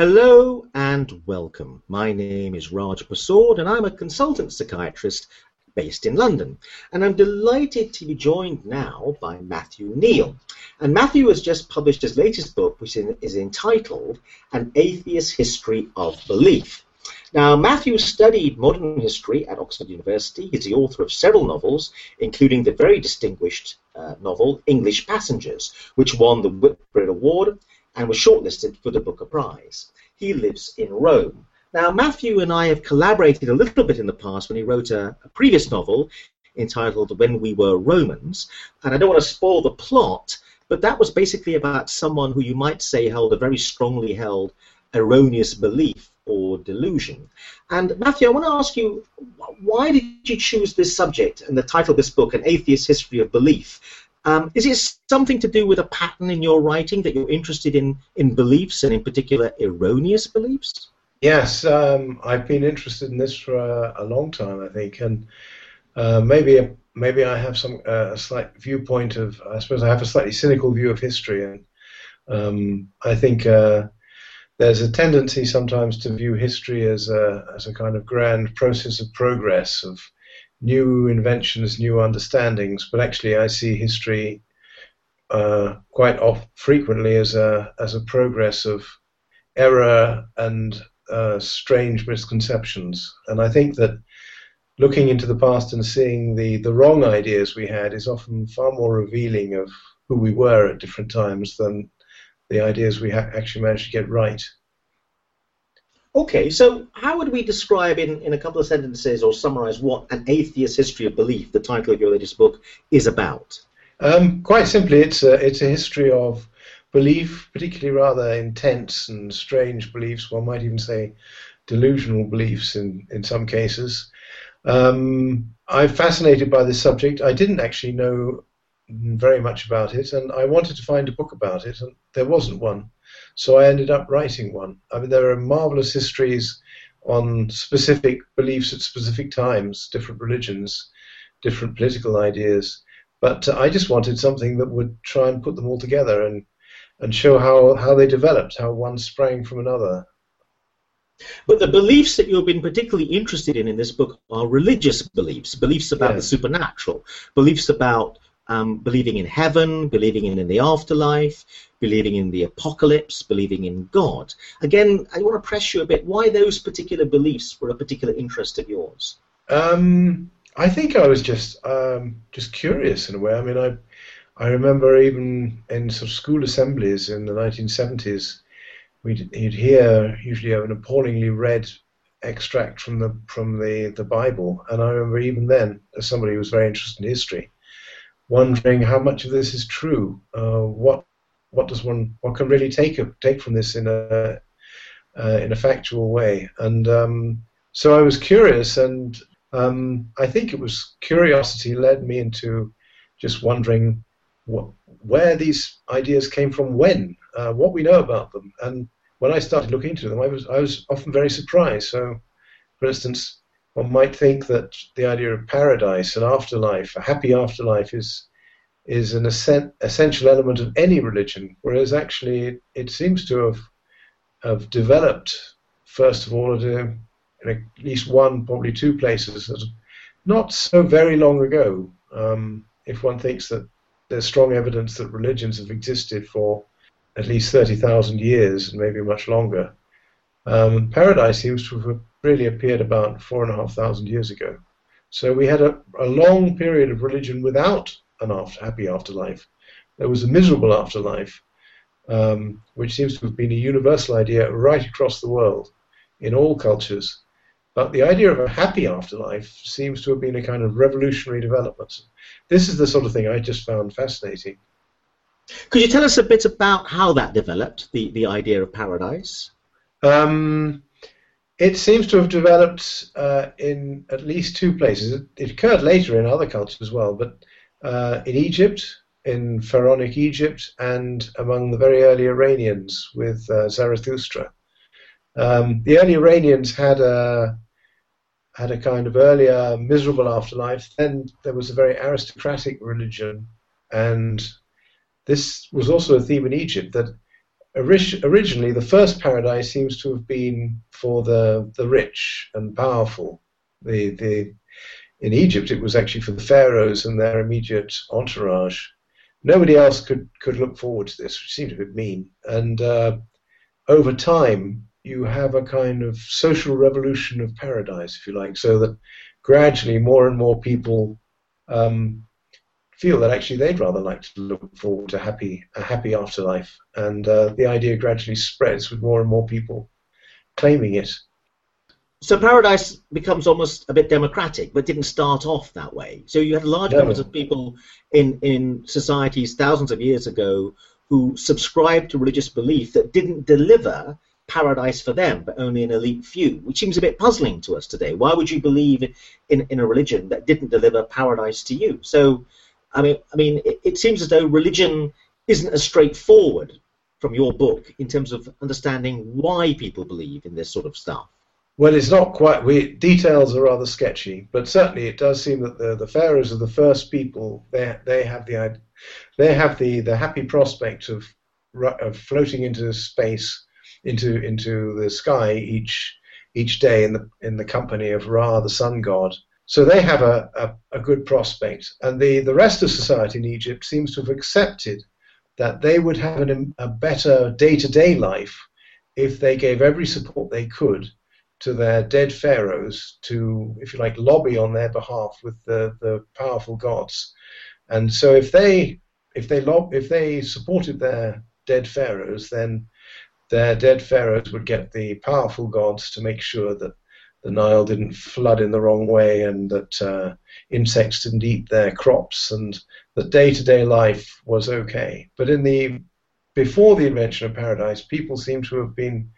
Hello and welcome. My name is Raj Persaud and I'm a consultant psychiatrist based in London. And I'm delighted to be joined now by Matthew Kneale. And Matthew has just published his latest book, which is entitled An Atheist History of Belief. Now, Matthew studied modern history at Oxford University. He's the author of several novels, including the very distinguished uh, novel English Passengers, which won the Whitbread Award and was shortlisted for the Booker Prize. He lives in Rome. Now, Matthew and I have collaborated a little bit in the past when he wrote a, a previous novel entitled When We Were Romans, and I don't want to spoil the plot, but that was basically about someone who you might say held a very strongly held erroneous belief or delusion. And Matthew, I want to ask you, why did you choose this subject and the title of this book, An Atheist History of Belief? Um, is it something to do with a pattern in your writing that you're interested in, in beliefs and in particular erroneous beliefs? Yes, um, I've been interested in this for a, a long time, I think, and uh, maybe maybe I have some uh, a slight viewpoint of I suppose I have a slightly cynical view of history, and um, I think uh, there's a tendency sometimes to view history as a as a kind of grand process of progress of new inventions, new understandings, but actually I see history uh, quite off, frequently as a as a progress of error and uh, strange misconceptions. And I think that looking into the past and seeing the, the wrong ideas we had is often far more revealing of who we were at different times than the ideas we ha- actually managed to get right. Okay, so how would we describe in, in a couple of sentences or summarize what an atheist history of belief, the title of your latest book, is about? Um, quite simply, it's a, it's a history of belief, particularly rather intense and strange beliefs, one might even say delusional beliefs in, in some cases. Um, I'm fascinated by this subject. I didn't actually know very much about it, and I wanted to find a book about it, and there wasn't one. So I ended up writing one. I mean, there are marvelous histories on specific beliefs at specific times, different religions, different political ideas. But uh, I just wanted something that would try and put them all together and and show how, how they developed, how one sprang from another. But the beliefs that you've been particularly interested in in this book are religious beliefs, beliefs about yes. the supernatural, beliefs about um, believing in heaven, believing in, in the afterlife, believing in the apocalypse, believing in God. Again, I want to press you a bit. Why those particular beliefs were a particular interest of yours? Um, I think I was just um, just curious in a way. I mean, I I remember even in sort of school assemblies in the 1970s, we'd you'd hear usually an appallingly read extract from the from the, the Bible, and I remember even then, as somebody who was very interested in history, wondering how much of this is true. Uh, what what does one what can really take a, take from this in a uh, in a factual way? And um, so I was curious, and um, I think it was curiosity led me into just wondering where these ideas came from, when, uh, what we know about them. And when I started looking into them, I was, I was often very surprised. So, for instance, one might think that the idea of paradise and afterlife, a happy afterlife, is is an essential element of any religion, whereas actually it seems to have have developed first of all at, a, in at least one, probably two places, not so very long ago. Um, if one thinks that there's strong evidence that religions have existed for at least 30,000 years and maybe much longer. Um, paradise seems to have really appeared about four and a half thousand years ago. So we had a, a long period of religion without an after, happy afterlife. There was a miserable afterlife, um, which seems to have been a universal idea right across the world in all cultures. But the idea of a happy afterlife seems to have been a kind of revolutionary development. This is the sort of thing I just found fascinating. Could you tell us a bit about how that developed, the, the idea of paradise? Um, it seems to have developed uh, in at least two places. It, it, occurred later in other cultures as well, but uh, in Egypt, in pharaonic Egypt, and among the very early Iranians with uh, Zarathustra. Um, the early Iranians had a had a kind of earlier miserable afterlife. Then there was a very aristocratic religion, and this was also a theme in Egypt that originally the first paradise seems to have been for the the rich and powerful. The the in Egypt it was actually for the pharaohs and their immediate entourage. Nobody else could could look forward to this, which seemed a bit mean. And uh, over time, you have a kind of social revolution of paradise, if you like, so that gradually more and more people um, feel that actually they'd rather like to look forward to happy a happy afterlife, and uh, the idea gradually spreads with more and more people claiming it. So paradise becomes almost a bit democratic, but didn't start off that way. So you had large no. numbers of people in in societies thousands of years ago who subscribed to religious belief that didn't deliver paradise for them, but only an elite few, which seems a bit puzzling to us today. Why would you believe in, in a religion that didn't deliver paradise to you? So I mean, I mean, it, it seems as though religion isn't as straightforward from your book in terms of understanding why people believe in this sort of stuff. Well, it's not quite. We, details are rather sketchy, but certainly it does seem that the, the pharaohs are the first people. They they have the they have the, the happy prospect of of floating into space, into into the sky each each day in the in the company of Ra, the sun god, so they have a, a, a, good prospect. And the, the rest of society in Egypt seems to have accepted that they would have an, a better day to day life if they gave every support they could to their dead pharaohs to, if you like, lobby on their behalf with the, the powerful gods. And so if they if they lob, if they supported their dead pharaohs, then their dead pharaohs would get the powerful gods to make sure that the Nile didn't flood in the wrong way and that uh, insects didn't eat their crops and that day-to-day life was okay. But in the before the invention of paradise, people seem to have been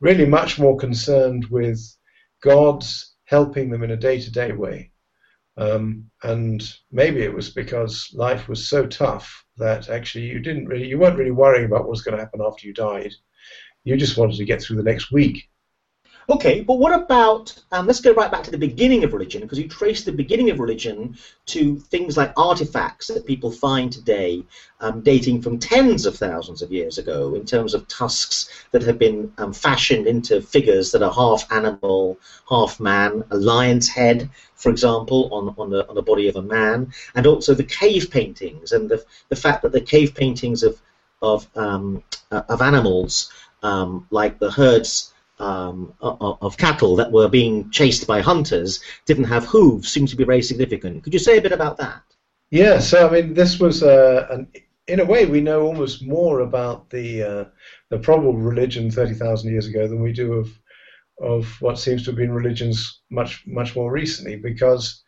really much more concerned with gods helping them in a day-to-day way. Um, and maybe it was because life was so tough that actually you didn't really you weren't really worrying about what was going to happen after you died. You just wanted to get through the next week Okay, but what about, um, let's go right back to the beginning of religion, because you trace the beginning of religion to things like artifacts that people find today, um, dating from tens of thousands of years ago, in terms of tusks that have been um, fashioned into figures that are half animal, half man, a lion's head, for example, on, on, the, on the body of a man, and also the cave paintings, and the, the fact that the cave paintings of, of, um, uh, of animals, um, like the herds, um, of cattle that were being chased by hunters didn't have hooves seems to be very significant. Could you say a bit about that? Yeah, so I mean, this was uh, an, in a way we know almost more about the uh, the probable religion thirty thousand years ago than we do of of what seems to have been religions much much more recently, because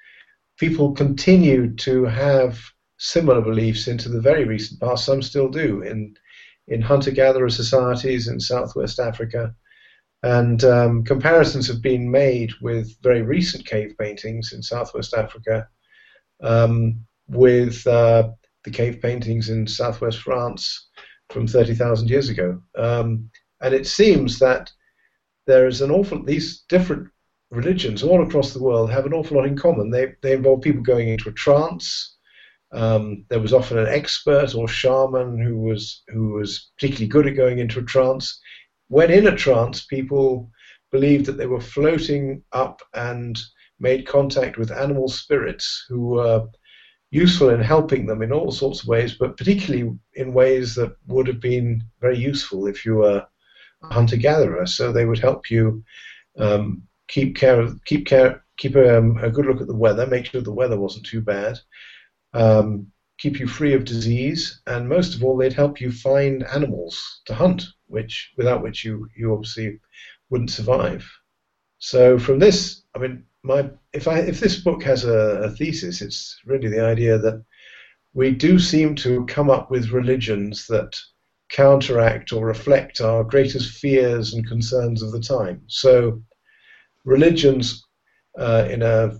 people continued to have similar beliefs into the very recent past. Some still do in in hunter-gatherer societies in Southwest Africa and um, comparisons have been made with very recent cave paintings in southwest Africa, um, with uh, the cave paintings in southwest France from 30,000 years ago. Um, and it seems that there is an awful, these different religions all across the world have an awful lot in common. They, they involve people going into a trance. Um, there was often an expert or shaman who was who was particularly good at going into a trance when in a trance, people believed that they were floating up and made contact with animal spirits who were useful in helping them in all sorts of ways, but particularly in ways that would have been very useful if you were a hunter gatherer. So they would help you um, keep care of, keep care keep um, a good look at the weather, make sure the weather wasn't too bad, um, keep you free of disease, and most of all, they'd help you find animals to hunt which without which you you obviously wouldn't survive. So from this, I mean, my if I if this book has a, a thesis, it's really the idea that we do seem to come up with religions that counteract or reflect our greatest fears and concerns of the time. So religions uh, in a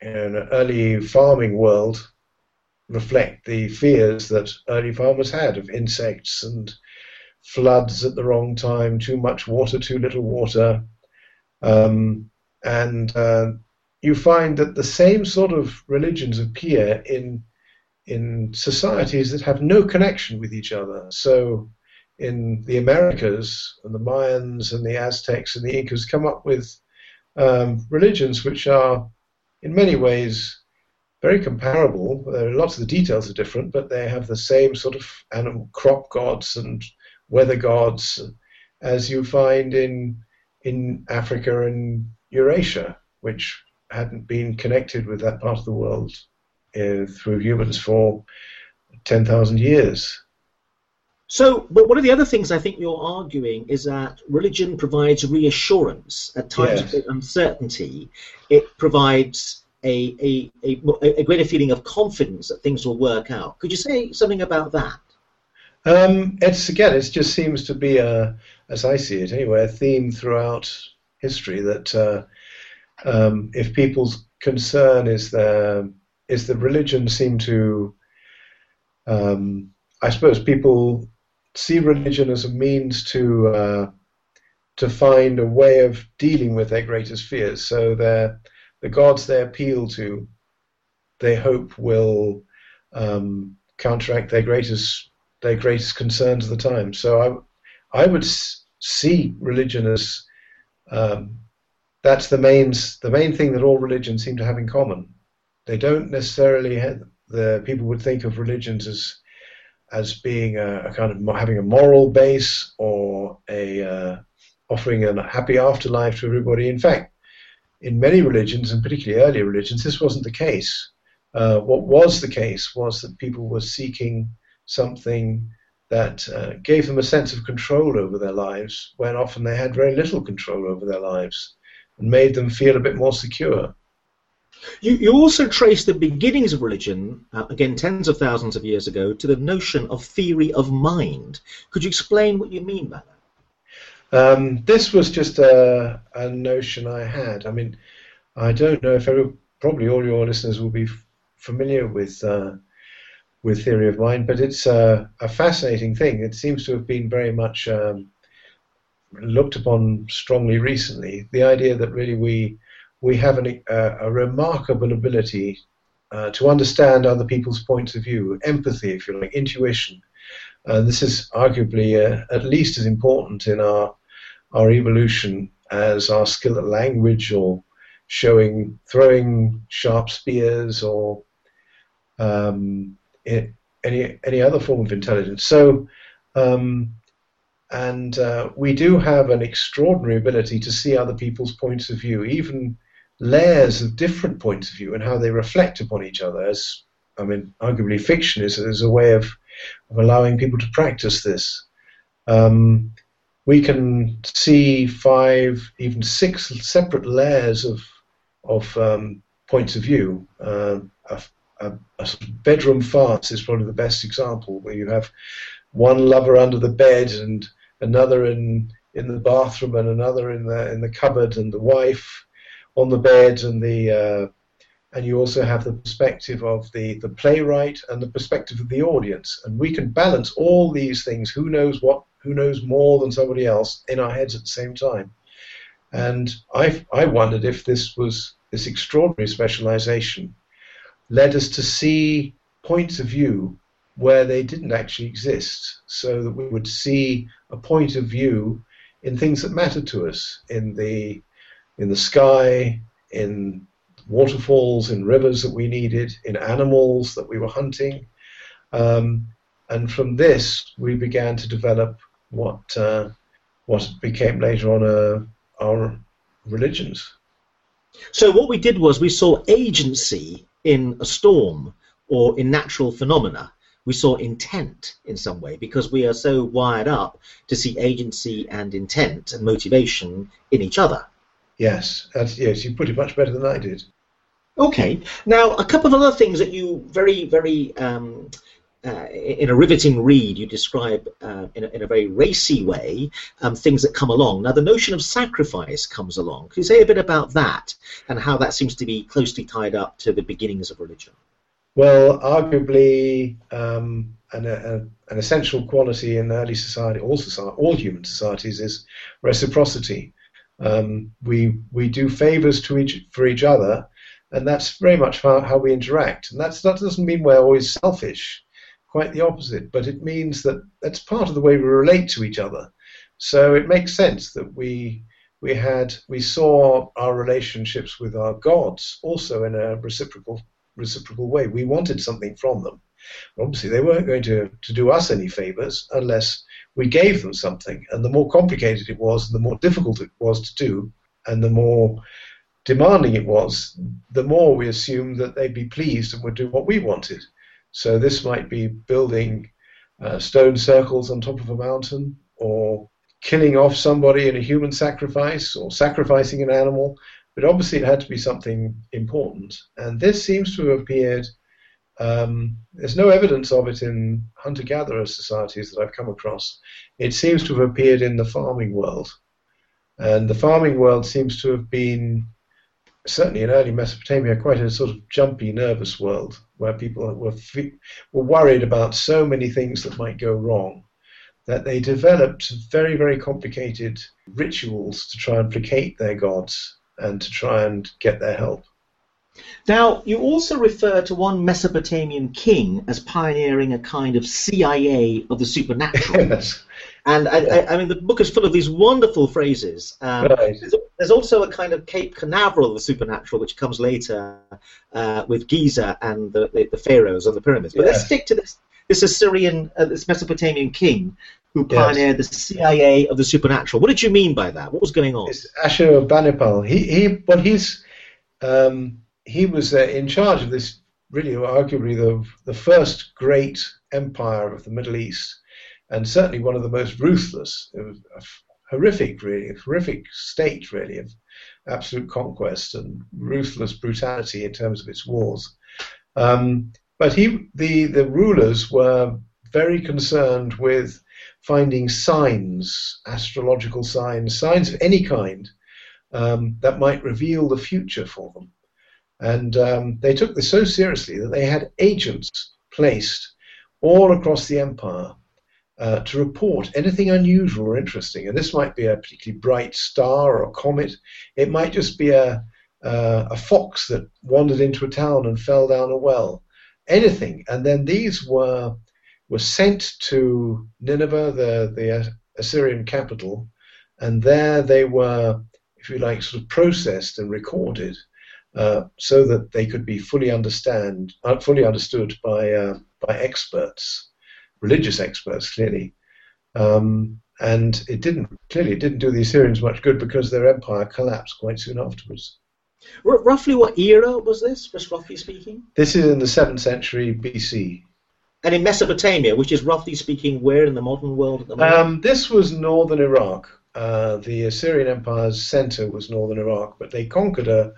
in an early farming world reflect the fears that early farmers had of insects and floods at the wrong time, too much water, too little water. Um, and uh, you find that the same sort of religions appear in in societies that have no connection with each other. So, in the Americas and the Mayans and the Aztecs and the Incas come up with um, religions which are, in many ways, very comparable. Are lots of the details are different, but they have the same sort of animal crop gods and weather gods as you find in in Africa and Eurasia, which hadn't been connected with that part of the world uh, through humans for 10,000 years. So, but one of the other things I think you're arguing is that religion provides reassurance at times yes. of uncertainty. It provides a, a, a, a, greater feeling of confidence that things will work out. Could you say something about that? Um, it's again, it just seems to be a, as I see it anyway, a theme throughout history that uh, um, if people's concern is the is the religion seem to, um, I suppose people see religion as a means to uh, to find a way of dealing with their greatest fears. So the the gods they appeal to, they hope will um, counteract their greatest their greatest concerns of the time. So I I would see religion as um, that's the main the main thing that all religions seem to have in common. They don't necessarily have, the people would think of religions as as being a, a, kind of having a moral base or a uh, offering a happy afterlife to everybody. In fact, in many religions, and particularly earlier religions, this wasn't the case. Uh, what was the case was that people were seeking something that uh, gave them a sense of control over their lives when often they had very little control over their lives and made them feel a bit more secure. You, you also trace the beginnings of religion, uh, again, tens of thousands of years ago, to the notion of theory of mind. Could you explain what you mean by that? Um, this was just a, a, notion I had. I mean, I don't know if every, probably all your listeners will be f- familiar with uh, with theory of mind, but it's a, a, fascinating thing. It seems to have been very much um, looked upon strongly recently. The idea that really we we have an, a, a, remarkable ability uh, to understand other people's points of view, empathy, if you like, intuition. And this is arguably uh, at least as important in our our evolution as our skill at language or showing throwing sharp spears or um, any any other form of intelligence. So um, and uh, we do have an extraordinary ability to see other people's points of view, even layers of different points of view, and how they reflect upon each other. As I mean, arguably, fiction is, is a way of, of allowing people to practice this. Um, we can see five, even six separate layers of of um, points of view. Uh, a, a, a bedroom farce is probably the best example, where you have one lover under the bed and another in in the bathroom and another in the in the cupboard and the wife on the bed and the uh, and you also have the perspective of the the playwright and the perspective of the audience. And we can balance all these things who knows what who knows more than somebody else in our heads at the same time. And I I wondered if this was this extraordinary specialization led us to see points of view where they didn't actually exist, so that we would see a point of view in things that matter to us in the in the sky, in waterfalls, in rivers that we needed, in animals that we were hunting, um, and from this we began to develop what uh, what became later on uh, our religions. So what we did was we saw agency in a storm or in natural phenomena we saw intent in some way because we are so wired up to see agency and intent and motivation in each other. Yes, yes, you put it much better than I did. Okay, now a couple of other things that you very, very um, uh, in a riveting read, you describe uh, in, a, in, a, very racy way um, things that come along. Now, the notion of sacrifice comes along. Can you say a bit about that and how that seems to be closely tied up to the beginnings of religion? Well, arguably, um, an, a, an, essential quality in early society, all society, all human societies, is reciprocity. Um, we we do favors to each for each other, and that's very much how, how we interact. And that doesn't mean we're always selfish. quite the opposite. But it means that that's part of the way we relate to each other. So it makes sense that we we had we saw our relationships with our gods also in a reciprocal reciprocal way. We wanted something from them. Obviously, they weren't going to, to do us any favors unless we gave them something. And the more complicated it was, the more difficult it was to do, and the more demanding it was, the more we assumed that they'd be pleased and would do what we wanted. So this might be building uh, stone circles on top of a mountain, or killing off somebody in a human sacrifice, or sacrificing an animal. But obviously, it had to be something important. And this seems to have appeared um, there's no evidence of it in hunter gatherer societies that I've come across. It seems to have appeared in the farming world. And the farming world seems to have been, certainly in early Mesopotamia, quite a sort of jumpy, nervous world where people were, were worried about so many things that might go wrong that they developed very, very complicated rituals to try and placate their gods and to try and get their help. Now, you also refer to one Mesopotamian king as pioneering a kind of CIA of the supernatural. yes. And I, I, I, mean, the book is full of these wonderful phrases. Um, right. there's, there's, also a kind of Cape Canaveral of the supernatural, which comes later uh, with Giza and the, the, the, pharaohs on the pyramids. But yes. let's stick to this this Assyrian, uh, this Mesopotamian king who pioneered yes. the CIA of the supernatural. What did you mean by that? What was going on? It's Ashurbanipal. He, he, well, he's um, he was uh, in charge of this, really, arguably the, the first great empire of the Middle East, and certainly one of the most ruthless. It was horrific, really, a horrific state, really, of absolute conquest and ruthless brutality in terms of its wars. Um, but he, the, the rulers were very concerned with finding signs, astrological signs, signs of any kind um, that might reveal the future for them. And um, they took this so seriously that they had agents placed all across the empire uh, to report anything unusual or interesting. And this might be a particularly bright star or a comet. It might just be a, uh, a fox that wandered into a town and fell down a well. Anything. And then these were were sent to Nineveh, the, the Assyrian capital, and there they were, if you like, sort of processed and recorded uh, so that they could be fully understand, uh, fully understood by uh, by experts, religious experts, clearly. Um, and it didn't clearly it didn't do the Assyrians much good because their empire collapsed quite soon afterwards. R- roughly, what era was this? Just roughly speaking. This is in the seventh century BC. And in Mesopotamia, which is roughly speaking where in the modern world at the moment? Um, this was northern Iraq. Uh, the Assyrian Empire's center was northern Iraq, but they conquered a,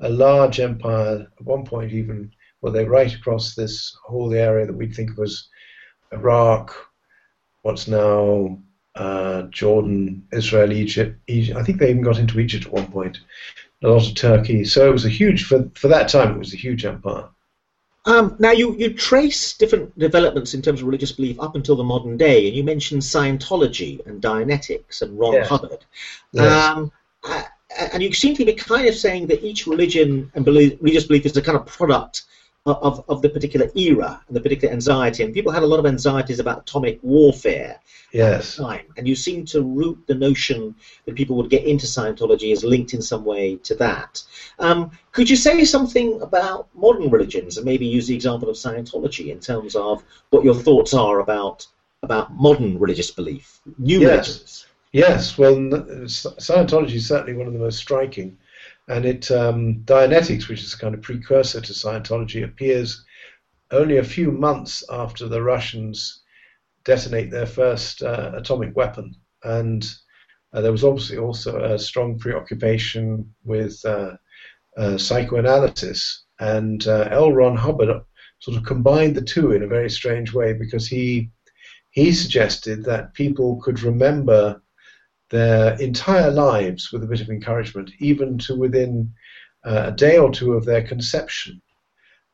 a large empire, at one point even, well, they right across this whole area that we think of as Iraq, what's now uh, Jordan, Israel, Egypt, Egypt. I think they even got into Egypt at one point. A lot of Turkey. So it was a huge, for, for that time, it was a huge empire. Um, now, you, you trace different developments in terms of religious belief up until the modern day, and you mentioned Scientology and Dianetics and Ron. Hubbard. Yes. Um, and you seem to be kind of saying that each religion and belief, religious belief is a kind of product of, of the particular era and the particular anxiety. And people had a lot of anxieties about atomic warfare yes. at the time. And you seem to root the notion that people would get into Scientology as linked in some way to that. Um, could you say something about modern religions and maybe use the example of Scientology in terms of what your thoughts are about about modern religious belief, new yes. religions? Yes, well, Scientology is certainly one of the most striking, and it um, Dianetics, which is a kind of precursor to Scientology, appears only a few months after the Russians detonate their first uh, atomic weapon, and uh, there was obviously also a strong preoccupation with uh, uh psychoanalysis, and uh, L. Ron Hubbard sort of combined the two in a very strange way because he he suggested that people could remember their entire lives with a bit of encouragement, even to within uh, a day or two of their conception,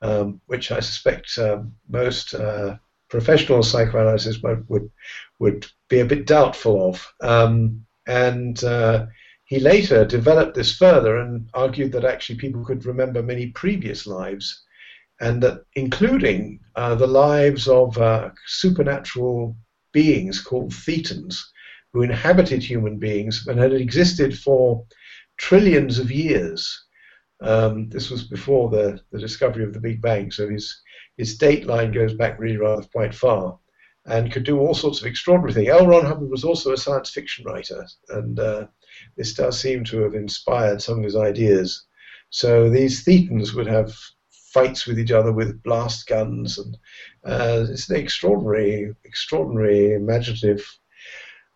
um, which I suspect uh, most uh, professional psychoanalysts would would be a bit doubtful of. Um, and uh, he later developed this further and argued that actually people could remember many previous lives and that including uh, the lives of uh, supernatural beings called Thetans, who inhabited human beings and had existed for trillions of years. Um, this was before the, the discovery of the Big Bang, so his, his date line goes back really rather quite far and could do all sorts of extraordinary things. L. Ron Hubbard was also a science fiction writer, and uh, this does seem to have inspired some of his ideas. So these Thetans would have fights with each other with blast guns, and uh, it's an extraordinary, extraordinary, imaginative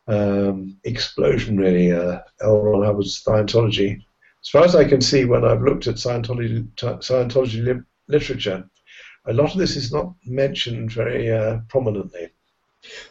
um, explosion, really. Uh, L. Ron Hubbard's Scientology. As far as I can see, when I've looked at Scientology, Scientology li- literature, a lot of this is not mentioned very uh, prominently.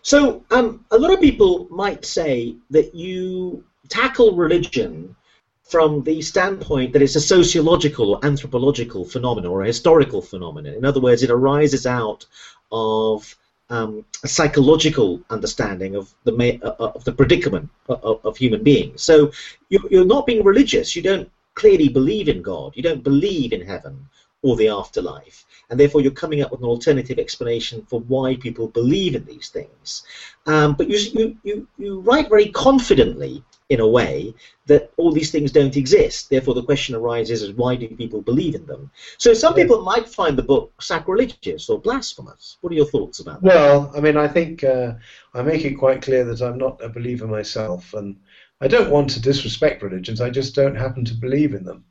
So, um, a lot of people might say that you tackle religion from the standpoint that it's a sociological or anthropological phenomenon or a historical phenomenon. In other words, it arises out of um, a psychological understanding of the uh, uh, of the predicament of, of human beings. So you're, you're not being religious. You don't clearly believe in God. You don't believe in heaven or the afterlife. And therefore, you're coming up with an alternative explanation for why people believe in these things. Um, but you, you, you, you write very confidently, in a way, that all these things don't exist. Therefore, the question arises is why do people believe in them? So some people might find the book sacrilegious or blasphemous. What are your thoughts about that? Well, I mean, I think uh, I make it quite clear that I'm not a believer myself. And I don't want to disrespect religions, I just don't happen to believe in them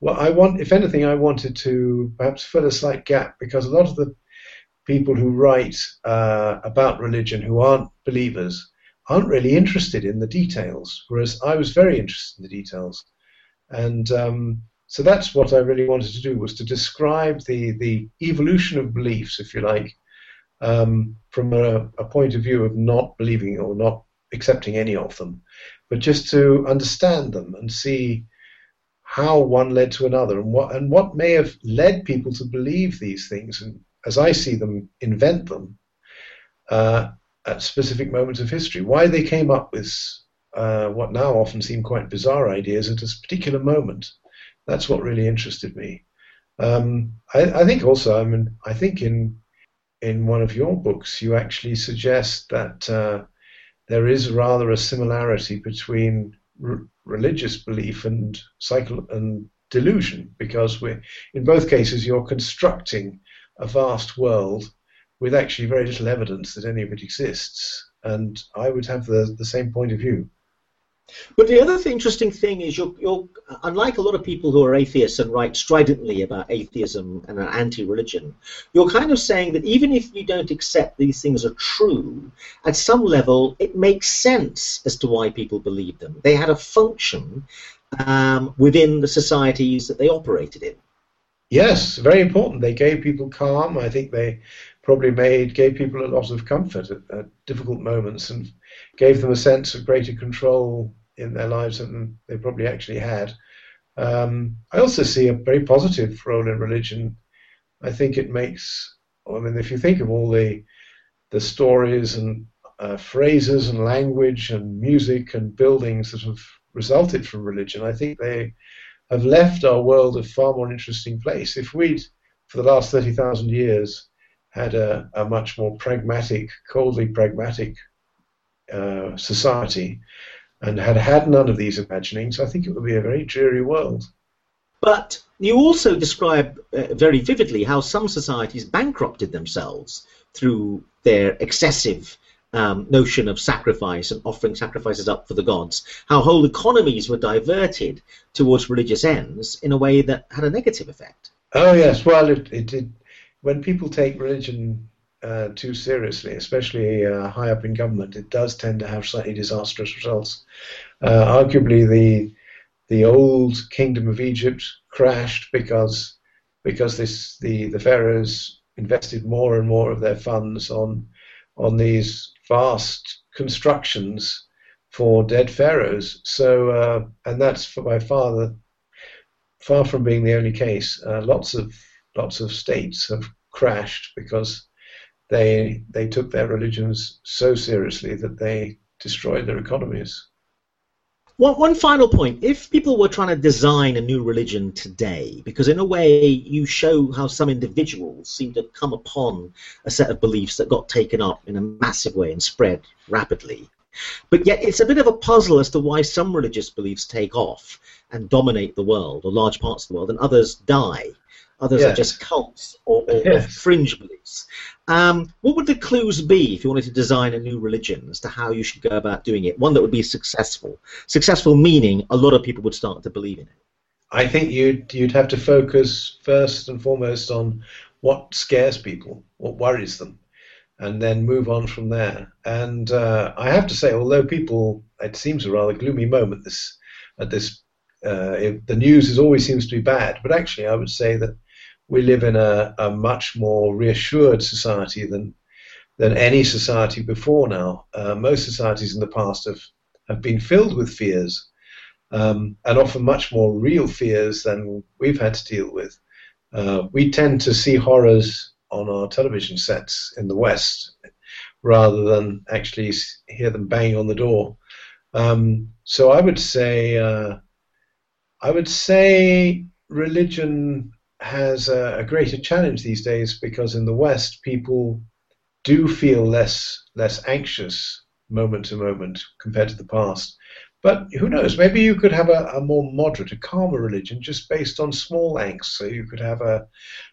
well, I want, if anything, I wanted to perhaps fill a slight gap because a lot of the people who write uh, about religion who aren't believers aren't really interested in the details, whereas I was very interested in the details, and um, so that's what I really wanted to do was to describe the the evolution of beliefs, if you like, um, from a, a point of view of not believing or not accepting any of them, but just to understand them and see how one led to another and what and what may have led people to believe these things. And as I see them invent them uh, at specific moments of history. Why they came up with uh, what now often seem quite bizarre ideas at a particular moment. That's what really interested me. Um, I, I, think also I mean I think in in one of your books you actually suggest that uh, there is rather a similarity between religious belief and cycle and delusion because we in both cases you're constructing a vast world with actually very little evidence that any of it exists and i would have the, the same point of view but the other th- interesting thing is, you're, you're, unlike a lot of people who are atheists and write stridently about atheism and an anti-religion, you're kind of saying that even if you don't accept these things are true, at some level it makes sense as to why people believe them. They had a function um, within the societies that they operated in. Yes, very important. They gave people calm. I think they probably made gave people a lot of comfort at, at difficult moments and gave them a sense of greater control in their lives than they probably actually had. Um, I also see a very positive role in religion. I think it makes, I mean, if you think of all the the stories and uh, phrases and language and music and buildings that have resulted from religion, I think they have left our world a far more interesting place. If we'd, for the last 30,000 years, had a, a much more pragmatic, coldly pragmatic uh, society and had had none of these imaginings, I think it would be a very dreary world. But you also describe uh, very vividly how some societies bankrupted themselves through their excessive um, notion of sacrifice and offering sacrifices up for the gods, how whole economies were diverted towards religious ends in a way that had a negative effect. Oh, yes. Well, it, it, it when people take religion uh, too seriously, especially uh, high up in government, it does tend to have slightly disastrous results. Uh, arguably, the the old kingdom of Egypt crashed because because this the the pharaohs invested more and more of their funds on on these vast constructions for dead pharaohs. So uh, and that's by far the far from being the only case. Uh, lots of lots of states have crashed because they they took their religions so seriously that they destroyed their economies. One, one final point. If people were trying to design a new religion today, because in a way you show how some individuals seem to come upon a set of beliefs that got taken up in a massive way and spread rapidly, but yet it's a bit of a puzzle as to why some religious beliefs take off and dominate the world or large parts of the world and others die. Others are just cults or, or, or fringe beliefs. Um, what would the clues be if you wanted to design a new religion as to how you should go about doing it? One that would be successful. Successful meaning a lot of people would start to believe in it. I think you'd you'd have to focus first and foremost on what scares people, what worries them, and then move on from there. And uh, I have to say, although people, it seems a rather gloomy moment this at this. Uh, it, the news is always seems to be bad, but actually, I would say that we live in a, a much more reassured society than than any society before now. Uh, most societies in the past have, have been filled with fears, um, and often much more real fears than we've had to deal with. Uh, we tend to see horrors on our television sets in the West rather than actually hear them banging on the door. Um, so I would say, uh, I would say religion has a, a, greater challenge these days because in the West people do feel less less anxious moment to moment compared to the past. But who knows? Maybe you could have a, a more moderate, a calmer religion just based on small angst. So you could have a,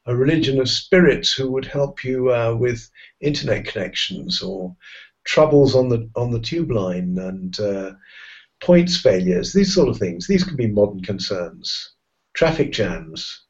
a religion of spirits who would help you uh, with internet connections or troubles on the on the tube line and uh, points failures. These sort of things. These could be modern concerns. Traffic jams.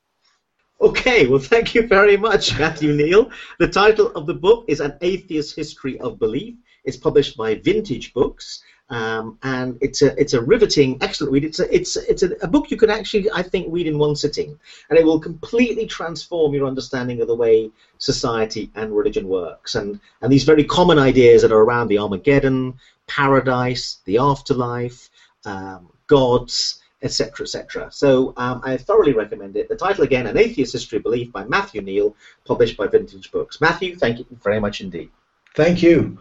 Okay, well, thank you very much, Matthew Kneale. The title of the book is An Atheist History of Belief. It's published by Vintage Books, um, and it's a it's a riveting, excellent read. It's a it's it's a, a, book you can actually, I think, read in one sitting, and it will completely transform your understanding of the way society and religion works, and and these very common ideas that are around the Armageddon, paradise, the afterlife, um, gods etc., etc. So um, I thoroughly recommend it. The title again, An Atheist History of Belief by Matthew Kneale, published by Vintage Books. Matthew, thank you very much indeed. Thank you.